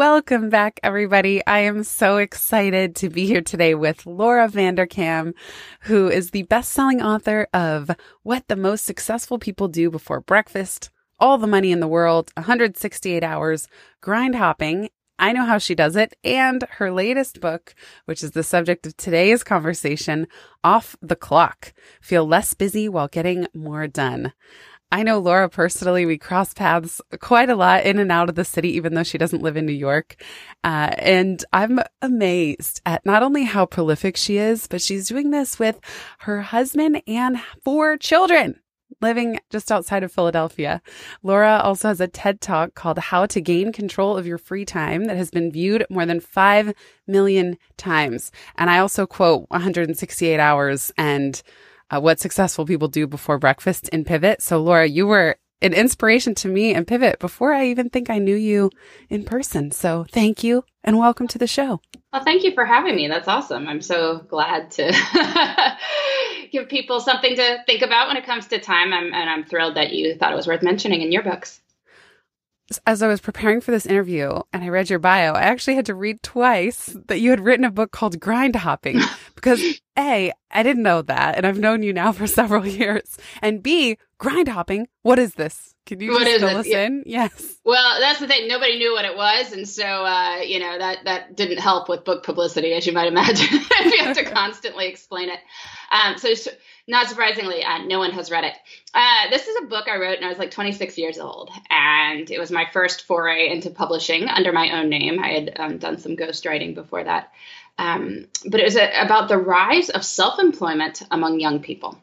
Welcome back, everybody. I am so excited to be here today with Laura Vanderkam, who is the best selling author of What the Most Successful People Do Before Breakfast, All the Money in the World, 168 Hours, Grind Hopping, I Know How She Does It, and her latest book, which is the subject of today's conversation, Off the Clock Feel Less Busy While Getting More Done. I know Laura personally. We cross paths quite a lot in and out of the city, even though she doesn't live in New York. Uh, and I'm amazed at not only how prolific she is, but she's doing this with her husband and four children living just outside of Philadelphia. Laura also has a TED talk called How to Gain Control of Your Free Time that has been viewed more than 5 million times. And I also quote 168 hours and uh, what successful people do before breakfast in Pivot. So, Laura, you were an inspiration to me and Pivot before I even think I knew you in person. So, thank you and welcome to the show. Well, thank you for having me. That's awesome. I'm so glad to give people something to think about when it comes to time. I'm, and I'm thrilled that you thought it was worth mentioning in your books as I was preparing for this interview and I read your bio, I actually had to read twice that you had written a book called Grind Hopping because A, I didn't know that and I've known you now for several years. And B, grind hopping, what is this? Can you what just fill us yeah. in? Yes. Well, that's the thing. Nobody knew what it was, and so uh, you know that that didn't help with book publicity, as you might imagine. if you have to constantly explain it. Um, so not surprisingly, uh, no one has read it. Uh, this is a book I wrote when I was like 26 years old, and it was my first foray into publishing under my own name. I had um, done some ghostwriting before that. Um, but it was a, about the rise of self employment among young people.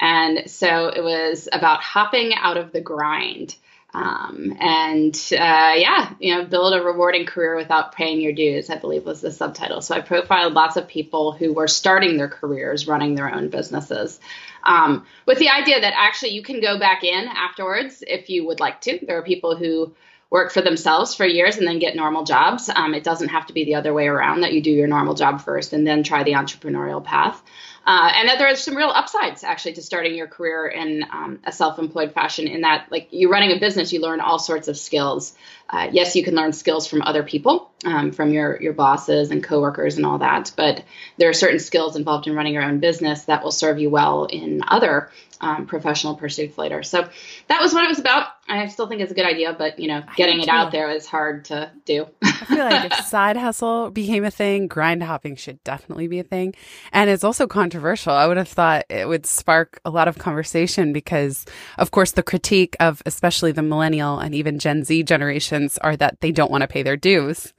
And so it was about hopping out of the grind. Um, and uh, yeah, you know, build a rewarding career without paying your dues, I believe was the subtitle. So I profiled lots of people who were starting their careers running their own businesses. Um, with the idea that actually you can go back in afterwards if you would like to. There are people who work for themselves for years and then get normal jobs. Um, it doesn't have to be the other way around that you do your normal job first and then try the entrepreneurial path. Uh, and that there are some real upsides actually to starting your career in um, a self-employed fashion in that like you're running a business you learn all sorts of skills. Uh, yes you can learn skills from other people um, from your your bosses and coworkers and all that but there are certain skills involved in running your own business that will serve you well in other um, professional pursuits later. So that was what it was about. I still think it's a good idea, but you know, getting it out there is hard to do. I feel like if side hustle became a thing, grind hopping should definitely be a thing. And it's also controversial. I would have thought it would spark a lot of conversation because, of course, the critique of especially the millennial and even Gen Z generations are that they don't want to pay their dues.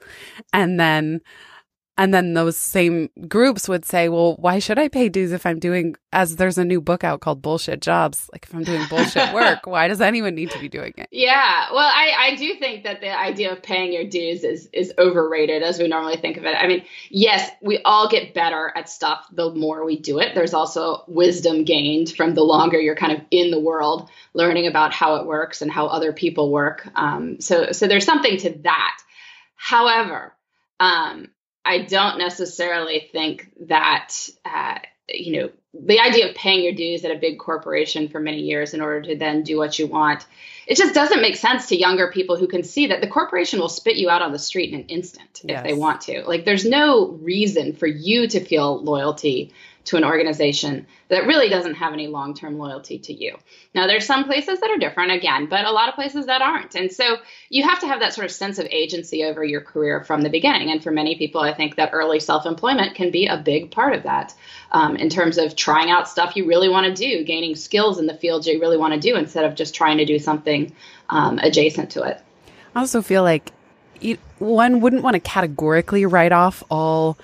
And then and then those same groups would say, well, why should I pay dues if I'm doing, as there's a new book out called Bullshit Jobs? Like if I'm doing bullshit work, why does anyone need to be doing it? Yeah. Well, I, I do think that the idea of paying your dues is, is overrated as we normally think of it. I mean, yes, we all get better at stuff the more we do it. There's also wisdom gained from the longer you're kind of in the world, learning about how it works and how other people work. Um, so, so there's something to that. However, um, I don't necessarily think that, uh, you know, the idea of paying your dues at a big corporation for many years in order to then do what you want, it just doesn't make sense to younger people who can see that the corporation will spit you out on the street in an instant yes. if they want to. Like, there's no reason for you to feel loyalty to an organization that really doesn't have any long term loyalty to you. Now, there's some places that are different again, but a lot of places that aren't. And so you have to have that sort of sense of agency over your career from the beginning. And for many people, I think that early self employment can be a big part of that um, in terms of trying out stuff you really want to do, gaining skills in the field you really want to do instead of just trying to do something um, adjacent to it. I also feel like one wouldn't want to categorically write off all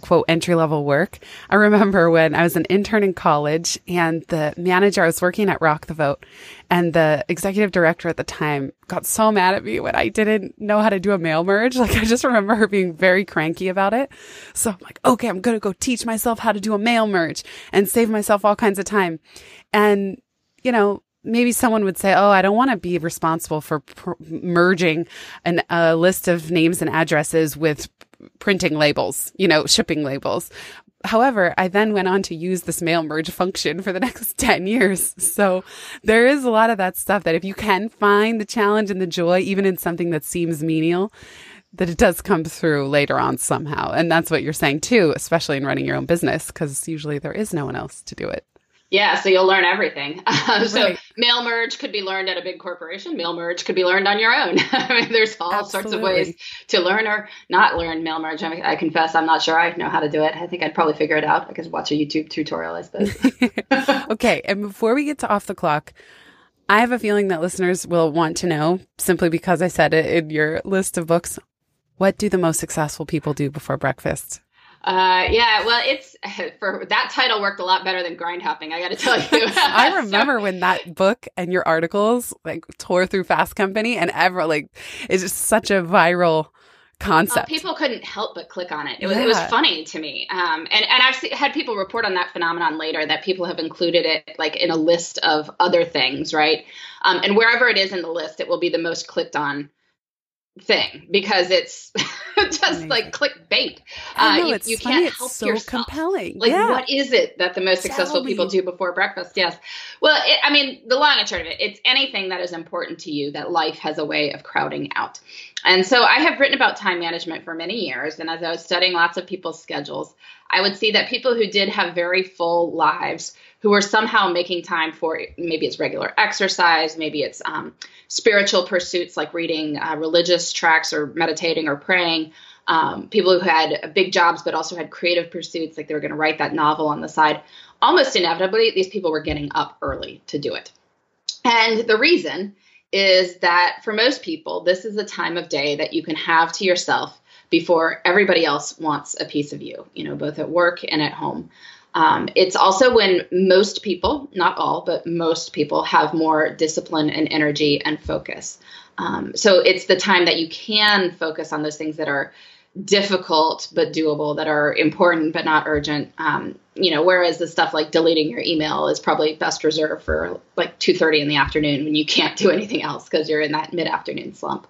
quote entry level work. I remember when I was an intern in college and the manager I was working at Rock the Vote and the executive director at the time got so mad at me when I didn't know how to do a mail merge. Like I just remember her being very cranky about it. So I'm like, okay, I'm going to go teach myself how to do a mail merge and save myself all kinds of time. And, you know, maybe someone would say, "Oh, I don't want to be responsible for pr- merging an, a list of names and addresses with printing labels, you know, shipping labels." However, I then went on to use this mail merge function for the next 10 years. So there is a lot of that stuff that if you can find the challenge and the joy, even in something that seems menial, that it does come through later on somehow. And that's what you're saying too, especially in running your own business, because usually there is no one else to do it. Yeah, so you'll learn everything. so right. mail merge could be learned at a big corporation. Mail merge could be learned on your own. I mean, there's all Absolutely. sorts of ways to learn or not learn mail merge. I, I, confess, I'm not sure I know how to do it. I think I'd probably figure it out. I could watch a YouTube tutorial, I suppose. okay, and before we get to off the clock, I have a feeling that listeners will want to know, simply because I said it in your list of books, what do the most successful people do before breakfast? Uh, yeah, well, it's for that title worked a lot better than grind hopping. I got to tell you. I remember so, when that book and your articles like tore through Fast Company, and ever like it's just such a viral concept. people couldn't help but click on it. It was yeah. it was funny to me. Um, and and I've had people report on that phenomenon later that people have included it like in a list of other things, right? Um, and wherever it is in the list, it will be the most clicked on thing because it's just Amazing. like clickbait. Uh, know, you, you can't help so yourself. compelling. Like, yeah. what is it that the most successful people do before breakfast? Yes. Well, it, I mean, the long and short of it, it's anything that is important to you that life has a way of crowding out. And so I have written about time management for many years. And as I was studying lots of people's schedules, I would see that people who did have very full lives, who were somehow making time for maybe it's regular exercise, maybe it's um, spiritual pursuits like reading uh, religious tracts or meditating or praying, um, people who had big jobs but also had creative pursuits, like they were going to write that novel on the side, almost inevitably, these people were getting up early to do it. And the reason is that for most people, this is a time of day that you can have to yourself before everybody else wants a piece of you, you know, both at work and at home. Um, it's also when most people, not all, but most people have more discipline and energy and focus. Um, so it's the time that you can focus on those things that are difficult but doable, that are important but not urgent. Um, you know, whereas the stuff like deleting your email is probably best reserved for like 2:30 in the afternoon when you can't do anything else because you're in that mid-afternoon slump.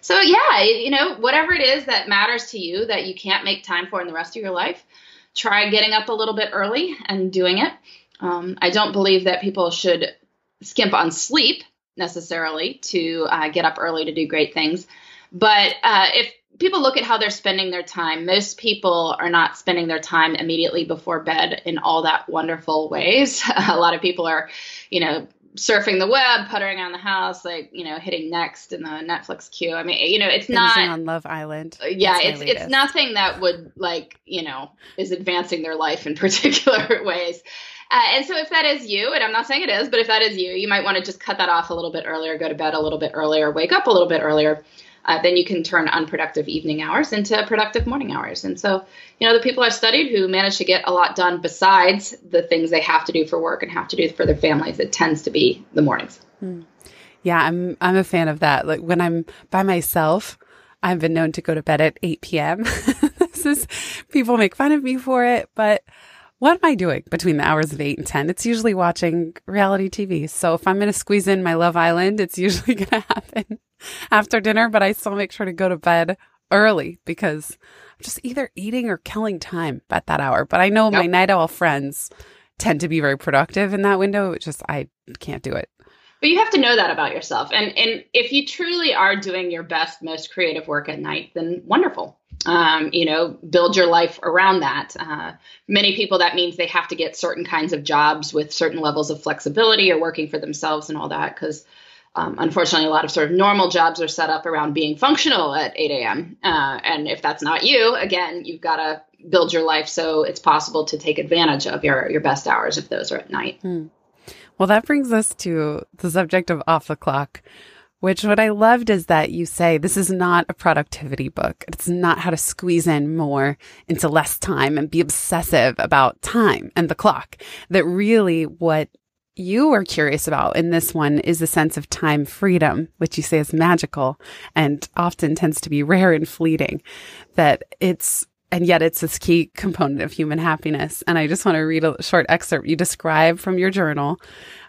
So yeah, you know, whatever it is that matters to you that you can't make time for in the rest of your life, try getting up a little bit early and doing it. Um, I don't believe that people should skimp on sleep necessarily to uh, get up early to do great things. But uh, if people look at how they're spending their time, most people are not spending their time immediately before bed in all that wonderful ways. a lot of people are, you know, surfing the web, puttering around the house, like you know, hitting next in the Netflix queue. I mean, you know, it's not on Love Island. Uh, yeah, it's it's nothing that would like you know is advancing their life in particular ways. Uh, and so, if that is you, and I'm not saying it is, but if that is you, you might want to just cut that off a little bit earlier, go to bed a little bit earlier, wake up a little bit earlier, uh, then you can turn unproductive evening hours into productive morning hours. And so, you know, the people I've studied who manage to get a lot done besides the things they have to do for work and have to do for their families, it tends to be the mornings. Hmm. Yeah, I'm I'm a fan of that. Like when I'm by myself, I've been known to go to bed at 8 p.m. this is people make fun of me for it, but what am I doing between the hours of 8 and 10? It's usually watching reality TV. So if I'm going to squeeze in my Love Island, it's usually going to happen after dinner, but I still make sure to go to bed early because I'm just either eating or killing time at that hour. But I know my night owl friends tend to be very productive in that window. It's just I can't do it. But you have to know that about yourself. And and if you truly are doing your best, most creative work at night, then wonderful. Um, you know, build your life around that. Uh, many people, that means they have to get certain kinds of jobs with certain levels of flexibility or working for themselves and all that because um, unfortunately, a lot of sort of normal jobs are set up around being functional at 8 a.m. Uh, and if that's not you, again, you've got to build your life so it's possible to take advantage of your, your best hours if those are at night. Hmm. Well, that brings us to the subject of off the clock, Which what I loved is that you say this is not a productivity book. It's not how to squeeze in more into less time and be obsessive about time and the clock. That really what you are curious about in this one is the sense of time freedom, which you say is magical and often tends to be rare and fleeting. That it's and yet it's this key component of human happiness. And I just want to read a short excerpt you describe from your journal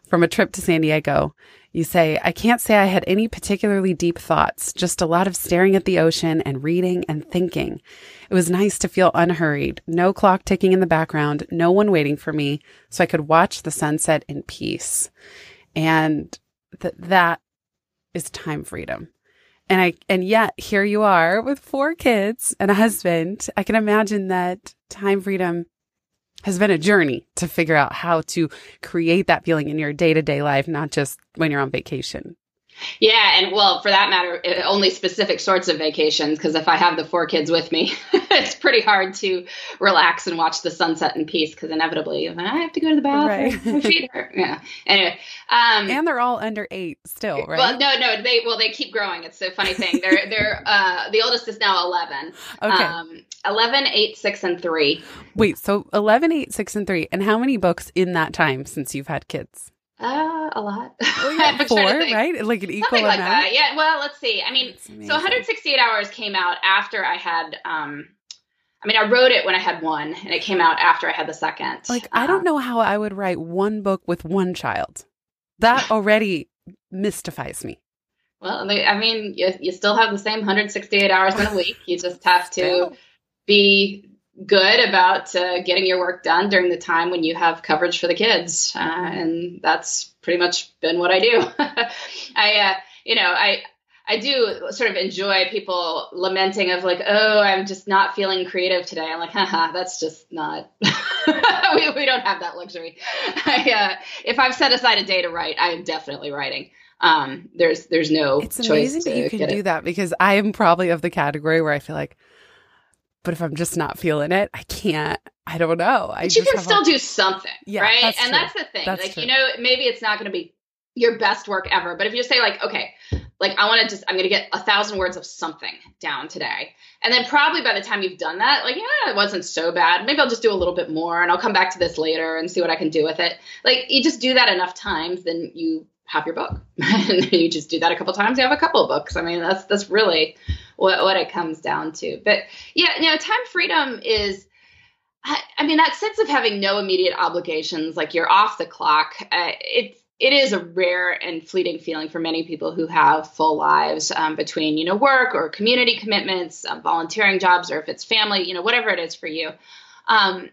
from a trip to San Diego. You say, I can't say I had any particularly deep thoughts, just a lot of staring at the ocean and reading and thinking. It was nice to feel unhurried, no clock ticking in the background, no one waiting for me, so I could watch the sunset in peace. And th- that is time freedom. And I, and yet here you are with four kids and a husband. I can imagine that time freedom has been a journey to figure out how to create that feeling in your day to day life, not just when you're on vacation. Yeah, and well, for that matter, only specific sorts of vacations. Because if I have the four kids with me, it's pretty hard to relax and watch the sunset in peace. Because inevitably, I have to go to the bathroom. Right. feed her. Yeah. Anyway, um, and they're all under eight still, right? Well, no, no, they well they keep growing. It's a funny thing. They're they're uh, the oldest is now eleven. Okay. Um, 11, 8, 6, and 3. Wait, so 11, 8, 6, and 3. And how many books in that time since you've had kids? Uh, a lot. Well, yeah, four, right? Like an equal Something amount. Like. Yeah. Well, let's see. I mean, so 168 hours came out after I had. um I mean, I wrote it when I had one, and it came out after I had the second. Like, I don't um, know how I would write one book with one child. That already mystifies me. Well, I mean, you, you still have the same 168 hours in a week. You just have to be good about uh, getting your work done during the time when you have coverage for the kids, uh, and that's pretty much been what I do. I, uh, you know, I. I do sort of enjoy people lamenting of like, oh, I'm just not feeling creative today. I'm like, haha, that's just not. we, we don't have that luxury. I, uh, if I've set aside a day to write, I am definitely writing. Um, there's there's no. It's amazing that you can do it. that because I am probably of the category where I feel like but if I'm just not feeling it, I can't. I don't know. I but you can still a, do something, yeah, right? That's and true. that's the thing. That's like true. you know, maybe it's not going to be your best work ever, but if you say like, okay, like I want to just, I'm going to get a thousand words of something down today, and then probably by the time you've done that, like, yeah, it wasn't so bad. Maybe I'll just do a little bit more, and I'll come back to this later and see what I can do with it. Like you just do that enough times, then you have your book, and you just do that a couple times, you have a couple of books. I mean, that's that's really what, what it comes down to. But yeah, you know, time freedom is. I, I mean, that sense of having no immediate obligations, like you're off the clock, uh, it's it is a rare and fleeting feeling for many people who have full lives um, between you know work or community commitments um, volunteering jobs or if it's family you know whatever it is for you um,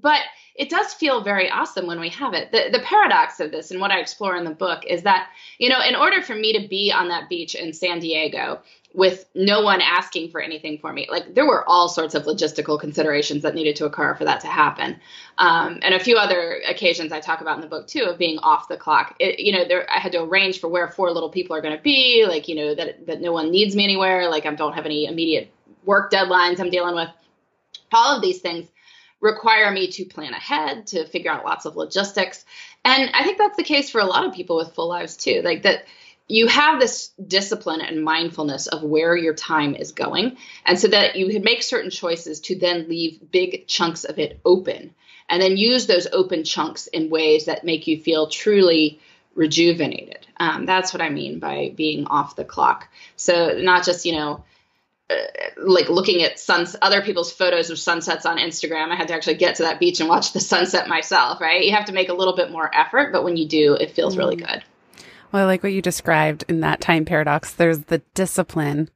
but it does feel very awesome when we have it the, the paradox of this and what i explore in the book is that you know in order for me to be on that beach in san diego with no one asking for anything for me. Like there were all sorts of logistical considerations that needed to occur for that to happen, um, and a few other occasions I talk about in the book too of being off the clock. It, you know, there I had to arrange for where four little people are going to be, like you know that that no one needs me anywhere, like I don't have any immediate work deadlines I'm dealing with. All of these things require me to plan ahead, to figure out lots of logistics, and I think that's the case for a lot of people with full lives too. Like that you have this discipline and mindfulness of where your time is going. And so that you can make certain choices to then leave big chunks of it open and then use those open chunks in ways that make you feel truly rejuvenated. Um, that's what I mean by being off the clock. So, not just, you know, like looking at suns other people's photos of sunsets on Instagram. I had to actually get to that beach and watch the sunset myself, right? You have to make a little bit more effort, but when you do, it feels mm. really good. Well, I like what you described in that time paradox. There's the discipline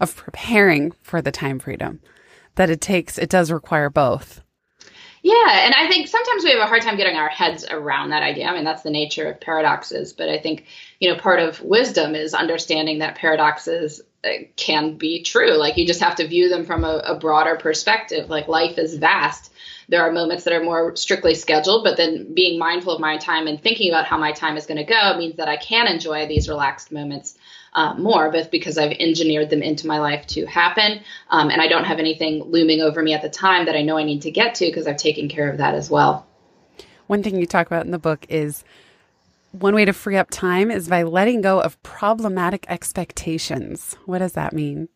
of preparing for the time freedom that it takes. It does require both. Yeah, and I think sometimes we have a hard time getting our heads around that idea. I mean, that's the nature of paradoxes, but I think, you know, part of wisdom is understanding that paradoxes uh, can be true. Like you just have to view them from a, a broader perspective. Like life is vast there are moments that are more strictly scheduled, but then being mindful of my time and thinking about how my time is going to go means that I can enjoy these relaxed moments uh, more, both because I've engineered them into my life to happen, um, and I don't have anything looming over me at the time that I know I need to get to because I've taken care of that as well. One thing you talk about in the book is one way to free up time is by letting go of problematic expectations. What does that mean?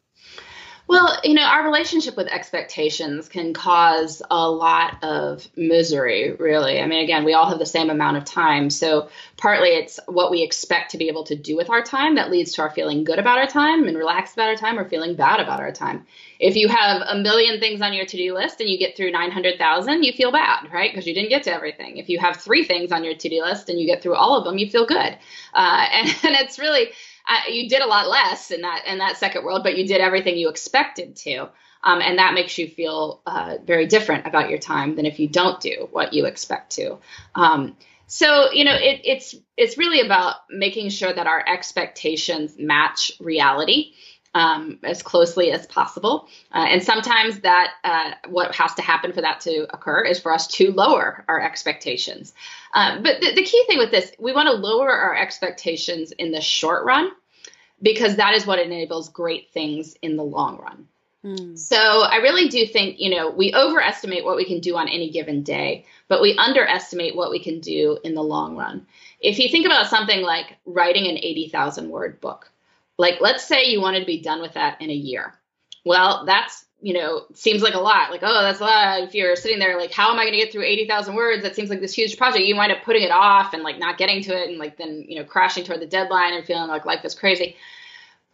Well, you know, our relationship with expectations can cause a lot of misery, really. I mean, again, we all have the same amount of time. So, partly it's what we expect to be able to do with our time that leads to our feeling good about our time and relaxed about our time or feeling bad about our time. If you have a million things on your to do list and you get through 900,000, you feel bad, right? Because you didn't get to everything. If you have three things on your to do list and you get through all of them, you feel good. Uh, and, and it's really, uh, you did a lot less in that in that second world, but you did everything you expected to. Um, and that makes you feel uh, very different about your time than if you don't do what you expect to. Um, so you know, it, it's it's really about making sure that our expectations match reality um, as closely as possible. Uh, and sometimes that uh, what has to happen for that to occur is for us to lower our expectations. Um, but the, the key thing with this, we want to lower our expectations in the short run because that is what enables great things in the long run. Mm. So I really do think, you know, we overestimate what we can do on any given day, but we underestimate what we can do in the long run. If you think about something like writing an 80,000 word book, like, let's say you wanted to be done with that in a year. Well, that's, you know, seems like a lot. Like, oh, that's a lot. If you're sitting there, like, how am I going to get through 80,000 words? That seems like this huge project. You wind up putting it off and like not getting to it and like then, you know, crashing toward the deadline and feeling like life is crazy.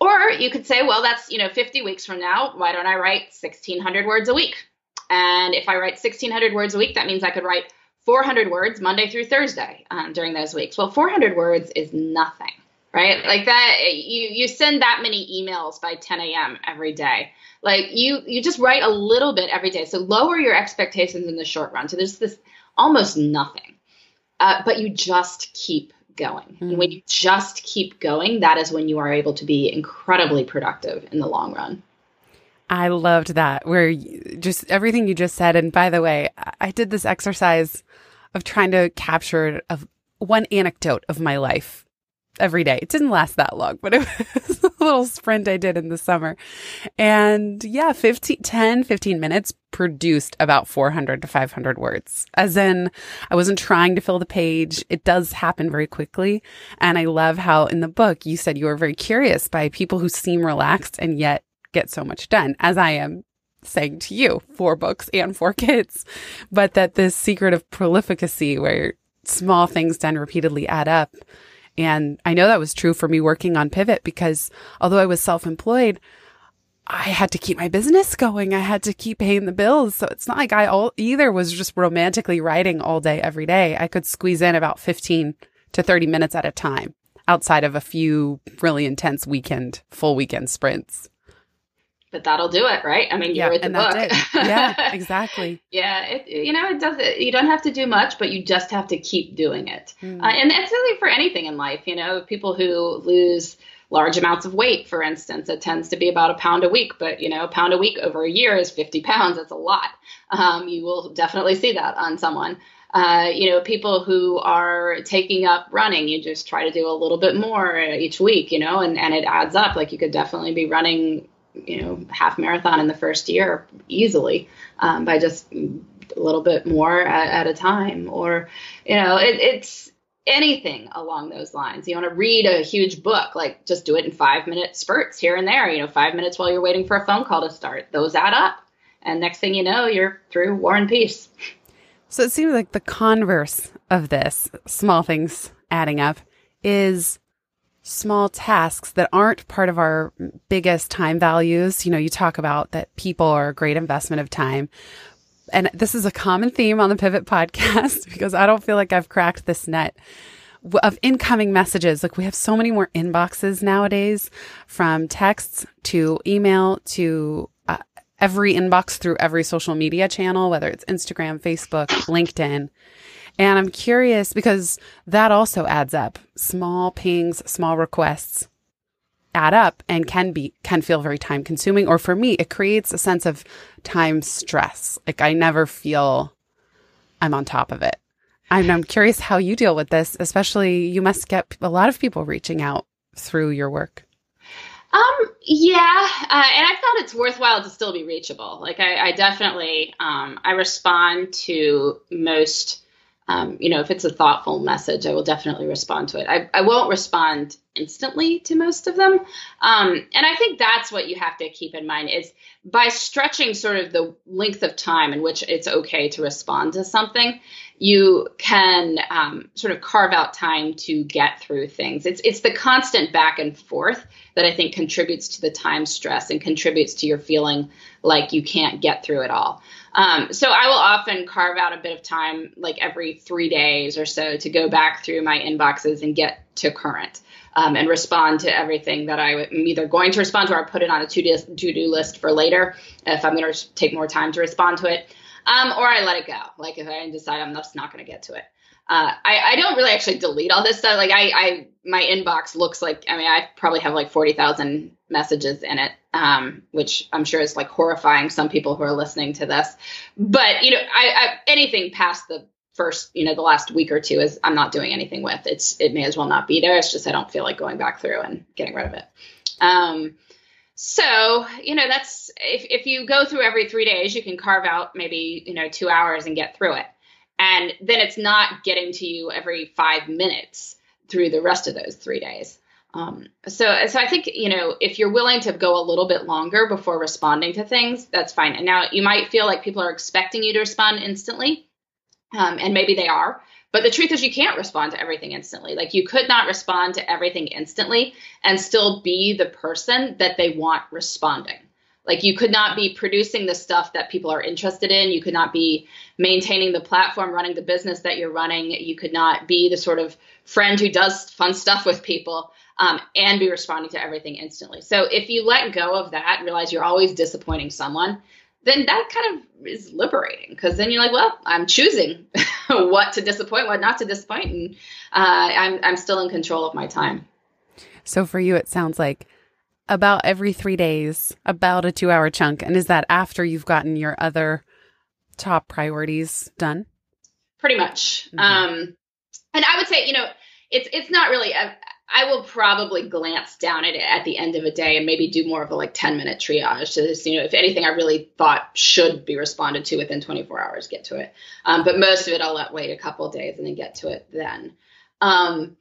Or you could say, well, that's, you know, 50 weeks from now. Why don't I write 1,600 words a week? And if I write 1,600 words a week, that means I could write 400 words Monday through Thursday um, during those weeks. Well, 400 words is nothing right? Like that, you you send that many emails by 10 a.m. every day. Like you you just write a little bit every day. So lower your expectations in the short run. So there's this almost nothing, uh, but you just keep going. Mm-hmm. And when you just keep going, that is when you are able to be incredibly productive in the long run. I loved that. Where just everything you just said. And by the way, I did this exercise of trying to capture of one anecdote of my life every day. It didn't last that long, but it was a little sprint I did in the summer. And yeah, 15, 10, 15 minutes produced about 400 to 500 words. As in, I wasn't trying to fill the page. It does happen very quickly. And I love how in the book you said you were very curious by people who seem relaxed and yet get so much done, as I am saying to you, four books and four kids. But that this secret of prolificacy where small things done repeatedly add up and I know that was true for me working on Pivot because although I was self employed, I had to keep my business going. I had to keep paying the bills. So it's not like I all either was just romantically writing all day, every day. I could squeeze in about 15 to 30 minutes at a time outside of a few really intense weekend, full weekend sprints but that'll do it, right? I mean, you yeah, read the book. Yeah, exactly. yeah, it, you know, it does. It, you don't have to do much, but you just have to keep doing it. Mm. Uh, and that's really for anything in life. You know, people who lose large amounts of weight, for instance, it tends to be about a pound a week. But you know, a pound a week over a year is 50 pounds. That's a lot. Um, you will definitely see that on someone. Uh, you know, people who are taking up running, you just try to do a little bit more each week, you know, and, and it adds up. Like you could definitely be running you know half marathon in the first year easily um, by just a little bit more at, at a time. Or you know it, it's anything along those lines. You want to read a huge book like just do it in five minute spurts here and there you know five minutes while you're waiting for a phone call to start. Those add up. And next thing you know you're through war and peace. So it seems like the converse of this small things adding up is small tasks that aren't part of our biggest time values. You know, you talk about that people are a great investment of time. And this is a common theme on the Pivot podcast because I don't feel like I've cracked this net of incoming messages. Like we have so many more inboxes nowadays from texts to email to every inbox through every social media channel, whether it's Instagram, Facebook, LinkedIn. And I'm curious because that also adds up. Small pings, small requests add up and can be can feel very time consuming or for me it creates a sense of time stress. Like I never feel I'm on top of it. I'm, I'm curious how you deal with this, especially you must get a lot of people reaching out through your work. Um, yeah, uh, and I found it's worthwhile to still be reachable. Like I, I definitely, um, I respond to most Um, you know, if it's a thoughtful message, I will definitely respond to it. I, I won't respond instantly to most of them. Um, and I think that's what you have to keep in mind is by stretching sort of the length of time in which it's okay to respond to something, you can um, sort of carve out time to get through things. It's it's the constant back and forth that I think contributes to the time stress and contributes to your feeling like you can't get through it all. Um, so I will often carve out a bit of time, like every three days or so, to go back through my inboxes and get to current. Um, and respond to everything that I am either going to respond to or put it on a to do list for later if I'm going to take more time to respond to it um, or I let it go. Like if I decide I'm just not going to get to it. Uh, I, I don't really actually delete all this stuff. Like I, I, my inbox looks like, I mean, I probably have like 40,000 messages in it, um, which I'm sure is like horrifying some people who are listening to this. But, you know, I, I, anything past the first, you know, the last week or two is I'm not doing anything with. It's, it may as well not be there. It's just, I don't feel like going back through and getting rid of it. Um, so, you know, that's if, if you go through every three days, you can carve out maybe, you know, two hours and get through it. And then it's not getting to you every five minutes through the rest of those three days. Um, so, so I think, you know, if you're willing to go a little bit longer before responding to things, that's fine. And now you might feel like people are expecting you to respond instantly. Um, and maybe they are. But the truth is, you can't respond to everything instantly. Like, you could not respond to everything instantly and still be the person that they want responding. Like, you could not be producing the stuff that people are interested in. You could not be maintaining the platform, running the business that you're running. You could not be the sort of friend who does fun stuff with people um, and be responding to everything instantly. So, if you let go of that realize you're always disappointing someone, then that kind of is liberating because then you're like, well, I'm choosing what to disappoint, what not to disappoint, and uh, I'm I'm still in control of my time. So for you, it sounds like about every three days, about a two hour chunk, and is that after you've gotten your other top priorities done? Pretty much. Mm-hmm. Um, and I would say, you know, it's it's not really a, I will probably glance down at it at the end of a day and maybe do more of a like 10 minute triage to just, you know, if anything I really thought should be responded to within 24 hours, get to it. Um, but most of it I'll let wait a couple days and then get to it then. Um,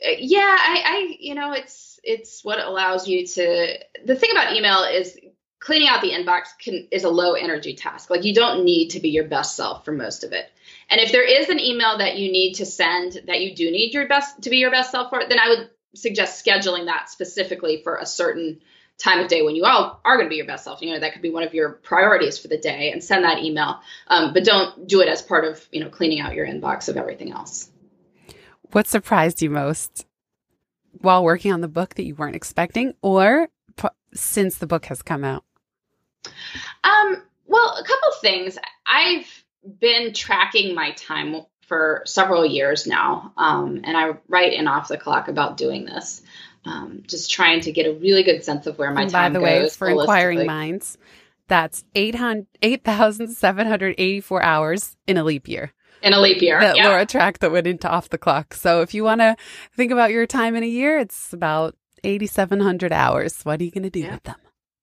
yeah, I, I, you know, it's, it's what allows you to, the thing about email is cleaning out the inbox can, is a low energy task. Like you don't need to be your best self for most of it. And if there is an email that you need to send that you do need your best to be your best self for, then I would suggest scheduling that specifically for a certain time of day when you all are going to be your best self. You know, that could be one of your priorities for the day and send that email. Um, but don't do it as part of, you know, cleaning out your inbox of everything else. What surprised you most while working on the book that you weren't expecting or p- since the book has come out? Um, well, a couple things. I've been tracking my time for several years now, um, and I write in off the clock about doing this. Um, just trying to get a really good sense of where my and time by the goes. Way, for inquiring minds, that's 8,784 8, hours in a leap year. In a leap year. That yeah. Laura track that went into off the clock. So if you want to think about your time in a year, it's about 8,700 hours. What are you going to do yeah. with them?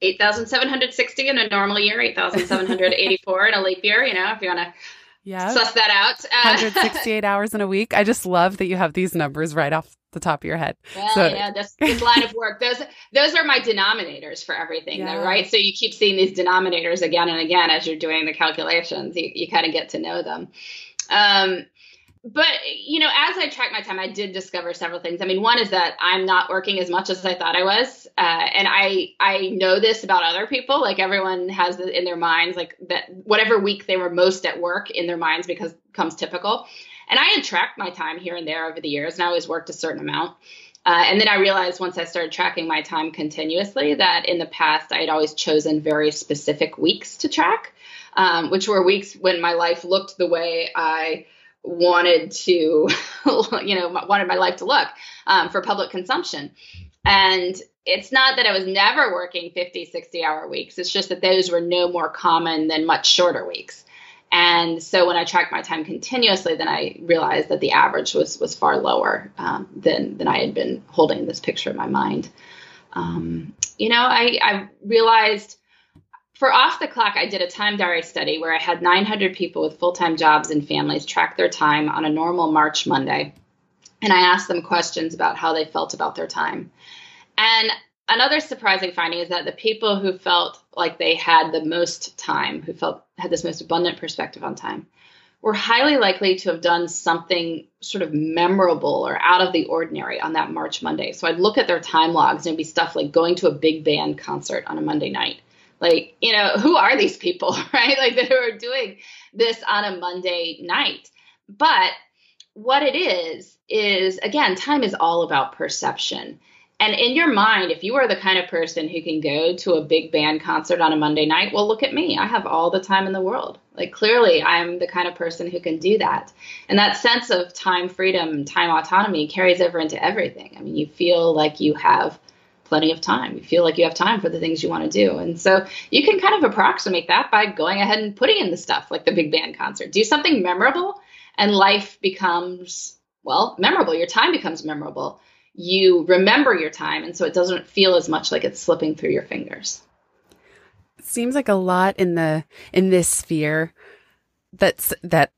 8,760 in a normal year, 8,784 in a leap year, you know, if you want to yeah. suss that out. Uh, 168 hours in a week. I just love that you have these numbers right off the top of your head. Well, so, yeah, this, this line of work, those those are my denominators for everything, yeah. though, right? So you keep seeing these denominators again and again as you're doing the calculations. You, you kind of get to know them. Um, but you know as i track my time i did discover several things. I mean one is that i'm not working as much as i thought i was uh, and i i know this about other people. Like everyone has in their minds like that whatever week they were most at work in their minds because comes typical. And i had tracked my time here and there over the years and i always worked a certain amount. Uh, and then I realized once I started tracking my time continuously that in the past I had always chosen very specific weeks to track, um, which were weeks when my life looked the way I wanted to, you know, wanted my life to look um, for public consumption. And it's not that I was never working 50, 60 hour weeks. It's just that those were no more common than much shorter weeks. And so when I tracked my time continuously, then I realized that the average was was far lower um, than than I had been holding this picture in my mind. Um, you know, I, I realized for off the clock, I did a time diary study where I had 900 people with full time jobs and families track their time on a normal March Monday. And I asked them questions about how they felt about their time. And another surprising finding is that the people who felt like they had the most time, who felt had this most abundant perspective on time, were highly likely to have done something sort of memorable or out of the ordinary on that March Monday. So I'd look at their time logs and it'd be stuff like going to a big band concert on a Monday night. Like, you know, who are these people, right? Like that are doing this on a Monday night. But what it is, is again, time is all about perception. And in your mind, if you are the kind of person who can go to a big band concert on a Monday night, well, look at me. I have all the time in the world. Like, clearly, I'm the kind of person who can do that. And that sense of time freedom, time autonomy carries over into everything. I mean, you feel like you have plenty of time. You feel like you have time for the things you want to do. And so you can kind of approximate that by going ahead and putting in the stuff like the big band concert. Do something memorable, and life becomes, well, memorable. Your time becomes memorable you remember your time and so it doesn't feel as much like it's slipping through your fingers seems like a lot in the in this sphere that's that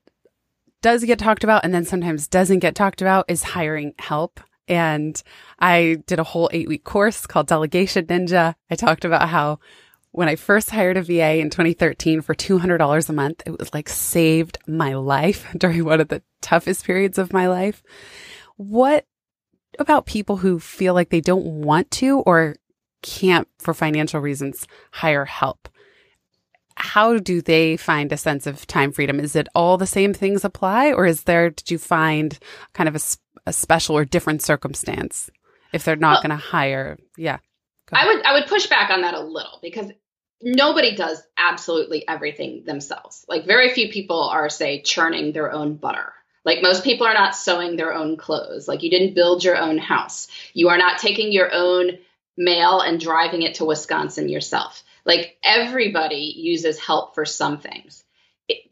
does get talked about and then sometimes doesn't get talked about is hiring help and i did a whole eight week course called delegation ninja i talked about how when i first hired a va in 2013 for $200 a month it was like saved my life during one of the toughest periods of my life what about people who feel like they don't want to or can't, for financial reasons, hire help? How do they find a sense of time freedom? Is it all the same things apply, or is there, did you find kind of a, a special or different circumstance if they're not well, going to hire? Yeah. I would, I would push back on that a little because nobody does absolutely everything themselves. Like very few people are, say, churning their own butter like most people are not sewing their own clothes. Like you didn't build your own house. You are not taking your own mail and driving it to Wisconsin yourself. Like everybody uses help for some things,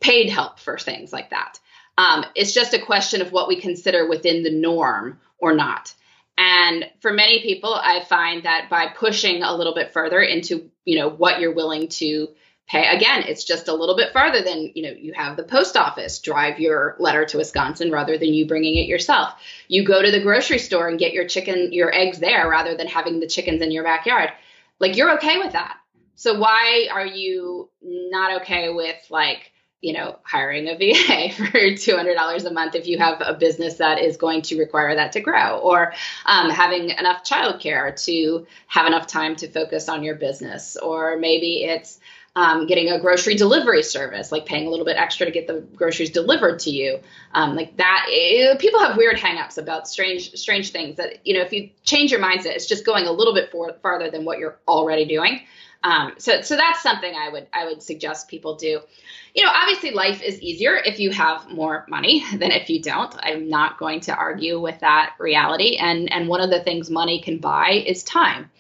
paid help for things like that. Um, it's just a question of what we consider within the norm or not. And for many people, I find that by pushing a little bit further into, you know, what you're willing to pay again it's just a little bit farther than you know you have the post office drive your letter to wisconsin rather than you bringing it yourself. You go to the grocery store and get your chicken your eggs there rather than having the chickens in your backyard. Like you're okay with that. So why are you not okay with like you know hiring a va for $200 a month if you have a business that is going to require that to grow or um, having enough childcare to have enough time to focus on your business or maybe it's um, getting a grocery delivery service, like paying a little bit extra to get the groceries delivered to you, um, like that. It, eh, people have weird hangups about strange, strange things that you know. If you change your mindset, it's just going a little bit for, farther than what you're already doing. Um, so, so that's something I would I would suggest people do. You know, obviously, life is easier if you have more money than if you don't. I'm not going to argue with that reality. And and one of the things money can buy is time.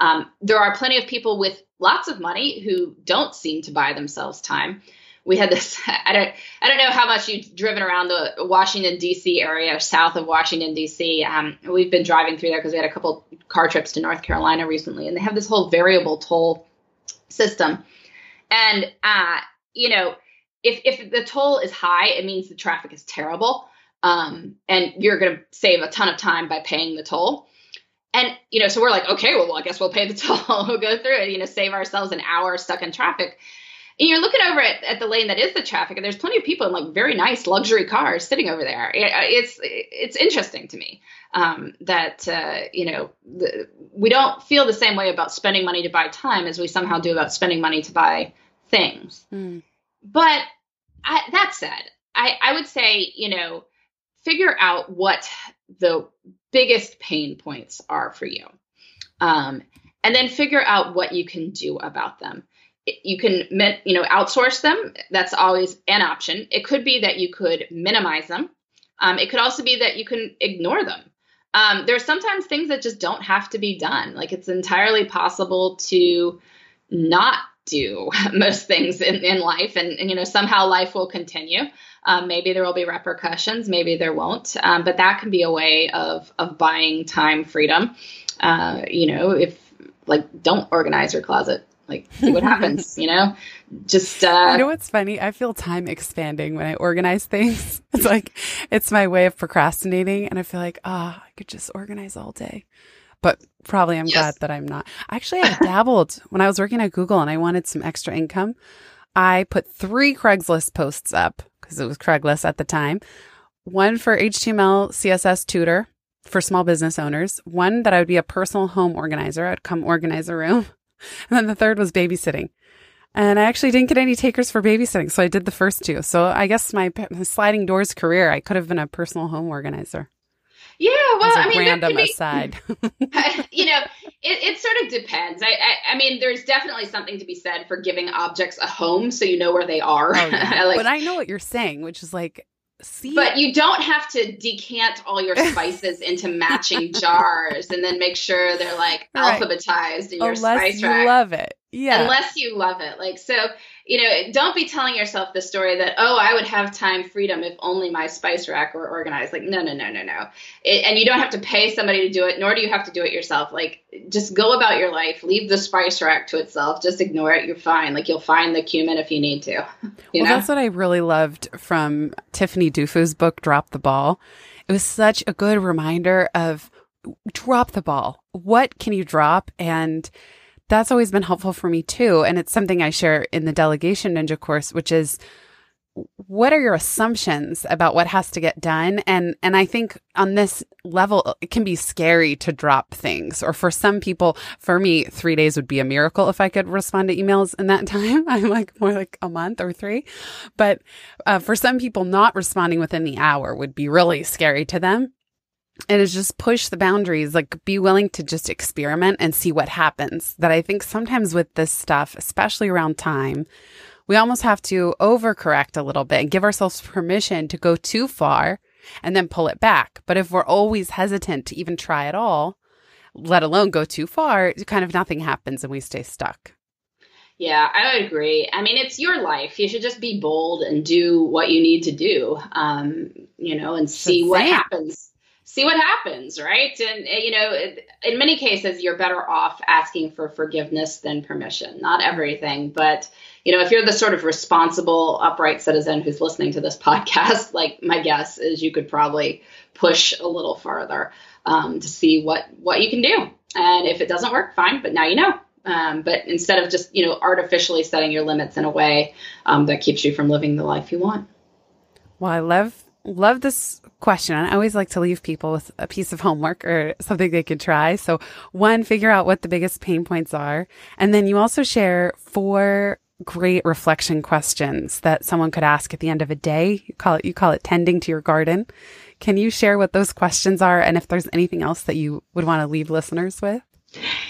Um, there are plenty of people with lots of money who don't seem to buy themselves time. We had this. I don't. I don't know how much you've driven around the Washington D.C. area, south of Washington D.C. Um, we've been driving through there because we had a couple car trips to North Carolina recently, and they have this whole variable toll system. And uh, you know, if if the toll is high, it means the traffic is terrible, um, and you're going to save a ton of time by paying the toll. And, you know, so we're like, okay, well, well I guess we'll pay the toll. we'll go through it, you know, save ourselves an hour stuck in traffic. And you're looking over at, at the lane that is the traffic, and there's plenty of people in like very nice luxury cars sitting over there. It's it's interesting to me um, that uh, you know the, we don't feel the same way about spending money to buy time as we somehow do about spending money to buy things. Mm. But I, that said, I, I would say you know figure out what the biggest pain points are for you. Um, and then figure out what you can do about them. You can, you know, outsource them. That's always an option. It could be that you could minimize them. Um, it could also be that you can ignore them. Um, there's sometimes things that just don't have to be done. Like it's entirely possible to not do most things in, in life, and, and you know somehow life will continue. Um, maybe there will be repercussions, maybe there won't. Um, but that can be a way of of buying time freedom. Uh, you know, if like don't organize your closet Like, see what happens, you know? Just, uh, you know what's funny? I feel time expanding when I organize things. It's like, it's my way of procrastinating. And I feel like, ah, oh, I could just organize all day. But probably I'm yes. glad that I'm not. Actually, I dabbled when I was working at Google and I wanted some extra income. I put three Craigslist posts up because it was Craigslist at the time. One for HTML, CSS tutor for small business owners. One that I would be a personal home organizer. I'd come organize a room. And then the third was babysitting. And I actually didn't get any takers for babysitting. So I did the first two. So I guess my, my sliding doors career, I could have been a personal home organizer. Yeah, well, I mean, random be, aside. you know, it, it sort of depends. I, I, I, mean, there's definitely something to be said for giving objects a home so you know where they are. Oh, yeah. like, but I know what you're saying, which is like See? But you don't have to decant all your spices into matching jars and then make sure they're like right. alphabetized in oh, your Unless spice rack. you love it. Yeah. Unless you love it. Like so you know, don't be telling yourself the story that, oh, I would have time freedom if only my spice rack were organized. Like, no, no, no, no, no. It, and you don't have to pay somebody to do it, nor do you have to do it yourself. Like, just go about your life. Leave the spice rack to itself. Just ignore it. You're fine. Like, you'll find the cumin if you need to. You well, know? that's what I really loved from Tiffany Dufu's book, Drop the Ball. It was such a good reminder of drop the ball. What can you drop? And that's always been helpful for me too. And it's something I share in the Delegation Ninja course, which is what are your assumptions about what has to get done? And and i think on this level it can be scary to drop things. Or for some people for me 3 days would be a miracle if i could respond to emails in that time. I'm like more like a month or 3 but uh, for some people not responding within the hour would be really scary to them and is just push the boundaries, like be willing to just experiment and see what happens. That I think sometimes with this stuff, especially around time, we almost have to overcorrect a little bit and give ourselves permission to go too far and then pull it back. But if we're always hesitant to even try at all, let alone go too far, kind of nothing happens and we stay stuck. Yeah, I would agree. I mean, it's your life. You should just be bold and do what you need to do, um, you know, and see what happens see what happens, right? And, eh, you know, in many cases, you're better off asking for forgiveness than permission. Not everything, but, you know, if you're the sort of responsible, upright citizen who's listening to this podcast, like my guess is you could probably push a little farther um, to see what, what you can do. And if it doesn't work, fine, but now you know. Um, but instead of just, you know, artificially setting your limits in a way um, that keeps you from living the life you want. Well, I love love this question. I always like to leave people with a piece of homework or something they could try. So, one, figure out what the biggest pain points are. And then you also share four great reflection questions that someone could ask at the end of a day. You call it, you call it tending to your garden. Can you share what those questions are and if there's anything else that you would want to leave listeners with?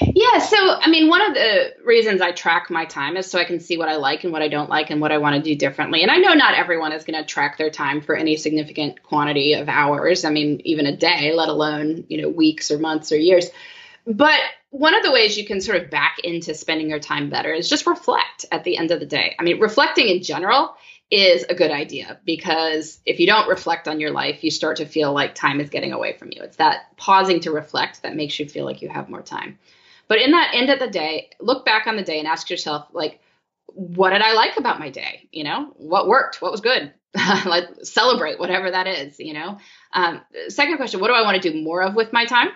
Yeah, so I mean, one of the reasons I track my time is so I can see what I like and what I don't like and what I want to do differently. And I know not everyone is going to track their time for any significant quantity of hours. I mean, even a day, let alone, you know, weeks or months or years. But one of the ways you can sort of back into spending your time better is just reflect at the end of the day. I mean, reflecting in general is a good idea because if you don't reflect on your life, you start to feel like time is getting away from you. It's that pausing to reflect that makes you feel like you have more time. But in that end of the day, look back on the day and ask yourself, like, what did I like about my day? You know, what worked? What was good? like celebrate whatever that is, you know. Um, second question, what do I want to do more of with my time?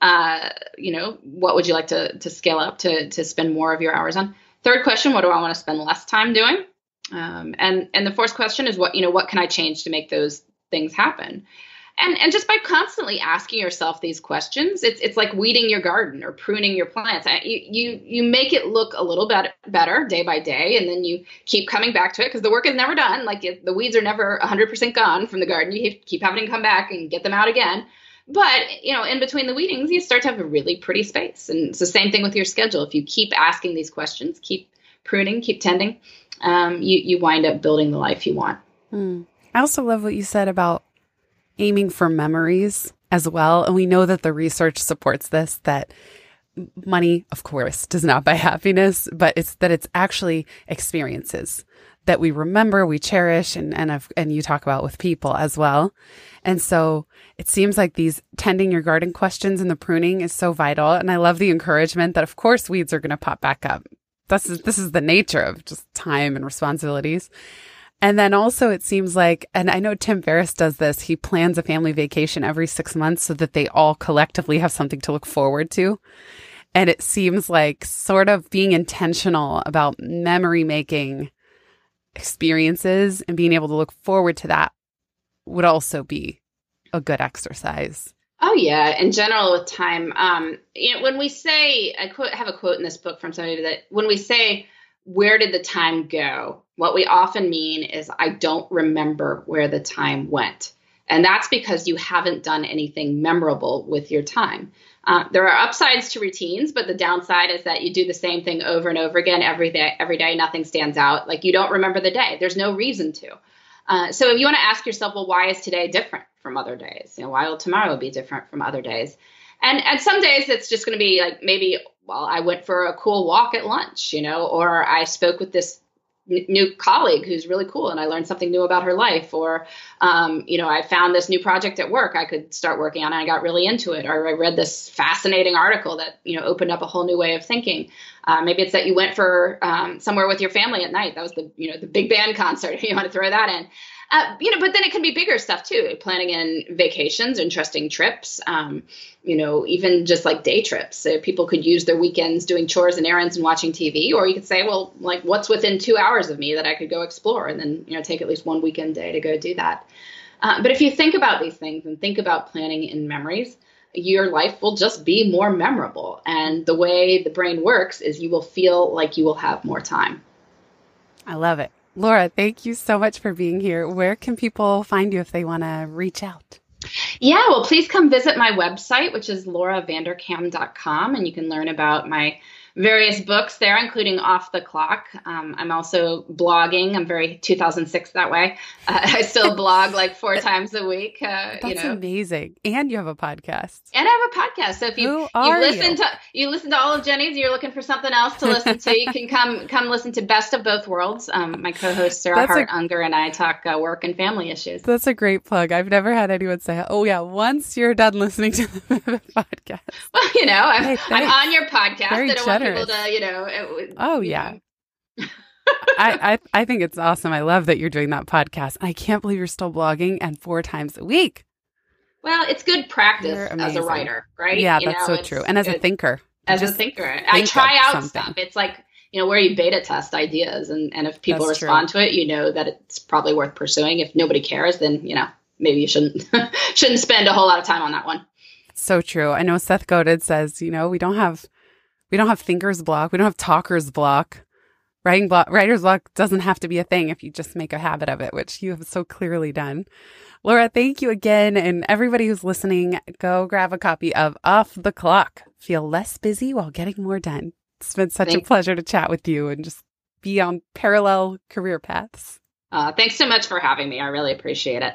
Uh, you know, what would you like to to scale up to to spend more of your hours on? Third question, what do I want to spend less time doing? Um, and and the fourth question is what you know what can I change to make those things happen? And and just by constantly asking yourself these questions, it's it's like weeding your garden or pruning your plants. You you you make it look a little bit better day by day, and then you keep coming back to it because the work is never done. Like the weeds are never 100% gone from the garden. You keep having to come back and get them out again. But you know, in between the weedings, you start to have a really pretty space. And it's the same thing with your schedule. If you keep asking these questions, keep pruning, keep tending, um, you you wind up building the life you want. Mm. I also love what you said about aiming for memories as well, and we know that the research supports this. That money, of course, does not buy happiness, but it's that it's actually experiences that we remember, we cherish, and and and you talk about with people as well. And so it seems like these tending your garden questions and the pruning is so vital. And I love the encouragement that, of course, weeds are going to pop back up this is this is the nature of just time and responsibilities. And then also it seems like, and I know Tim Ferriss does this, he plans a family vacation every six months so that they all collectively have something to look forward to. And it seems like sort of being intentional about memory making experiences and being able to look forward to that would also be a good exercise. Oh yeah, in general with time, um, you know, when we say, I quote, have a quote in this book from somebody that when we say, "Where did the time go?" What we often mean is, "I don't remember where the time went," and that's because you haven't done anything memorable with your time. Uh, there are upsides to routines, but the downside is that you do the same thing over and over again every day. Every day, nothing stands out. Like you don't remember the day. There's no reason to. Uh, so if you want to ask yourself, well, why is today different from other days? You know, why will tomorrow be different from other days? And and some days it's just going to be like maybe, well, I went for a cool walk at lunch, you know, or I spoke with this new colleague who's really cool and I learned something new about her life or um, you know I found this new project at work I could start working on and I got really into it or I read this fascinating article that you know opened up a whole new way of thinking uh, maybe it's that you went for um, somewhere with your family at night that was the you know the big band concert you want to throw that in uh, you know, but then it can be bigger stuff too. Planning in vacations, interesting trips. Um, you know, even just like day trips. So people could use their weekends doing chores and errands and watching TV, or you could say, well, like what's within two hours of me that I could go explore, and then you know take at least one weekend day to go do that. Uh, but if you think about these things and think about planning in memories, your life will just be more memorable. And the way the brain works is you will feel like you will have more time. I love it. Laura, thank you so much for being here. Where can people find you if they want to reach out? Yeah, well, please come visit my website, which is lauravanderkam.com, and you can learn about my various books there, including Off the Clock. Um, I'm also blogging. I'm very 2006 that way. Uh, I still blog like four times a week. Uh, That's you know. amazing. And you have a podcast. And I have a podcast. So if you you listen you? to you listen to all of Jenny's, you're looking for something else to listen to, you can come come listen to Best of Both Worlds. Um, my co-host Sarah That's Hart a, Unger and I talk uh, work and family issues. That's a great plug. I've never had anyone say, "Oh yeah, once you're done listening to the podcast." Well, you know, I'm, hey, I'm on your podcast. Very I don't generous. want people to, you know. It, oh yeah. I, I I think it's awesome. I love that you're doing that podcast. I can't believe you're still blogging and four times a week. Well, it's good practice as a writer, right? Yeah, you that's know, so true. And as a thinker, as a thinker, I try out something. stuff. It's like you know where you beta test ideas, and and if people that's respond true. to it, you know that it's probably worth pursuing. If nobody cares, then you know maybe you shouldn't shouldn't spend a whole lot of time on that one. So true. I know Seth Godin says, you know, we don't have we don't have thinkers block, we don't have talkers block. Writing block, writer's block doesn't have to be a thing if you just make a habit of it, which you have so clearly done. Laura, thank you again. And everybody who's listening, go grab a copy of Off the Clock. Feel less busy while getting more done. It's been such thanks. a pleasure to chat with you and just be on parallel career paths. Uh, thanks so much for having me. I really appreciate it.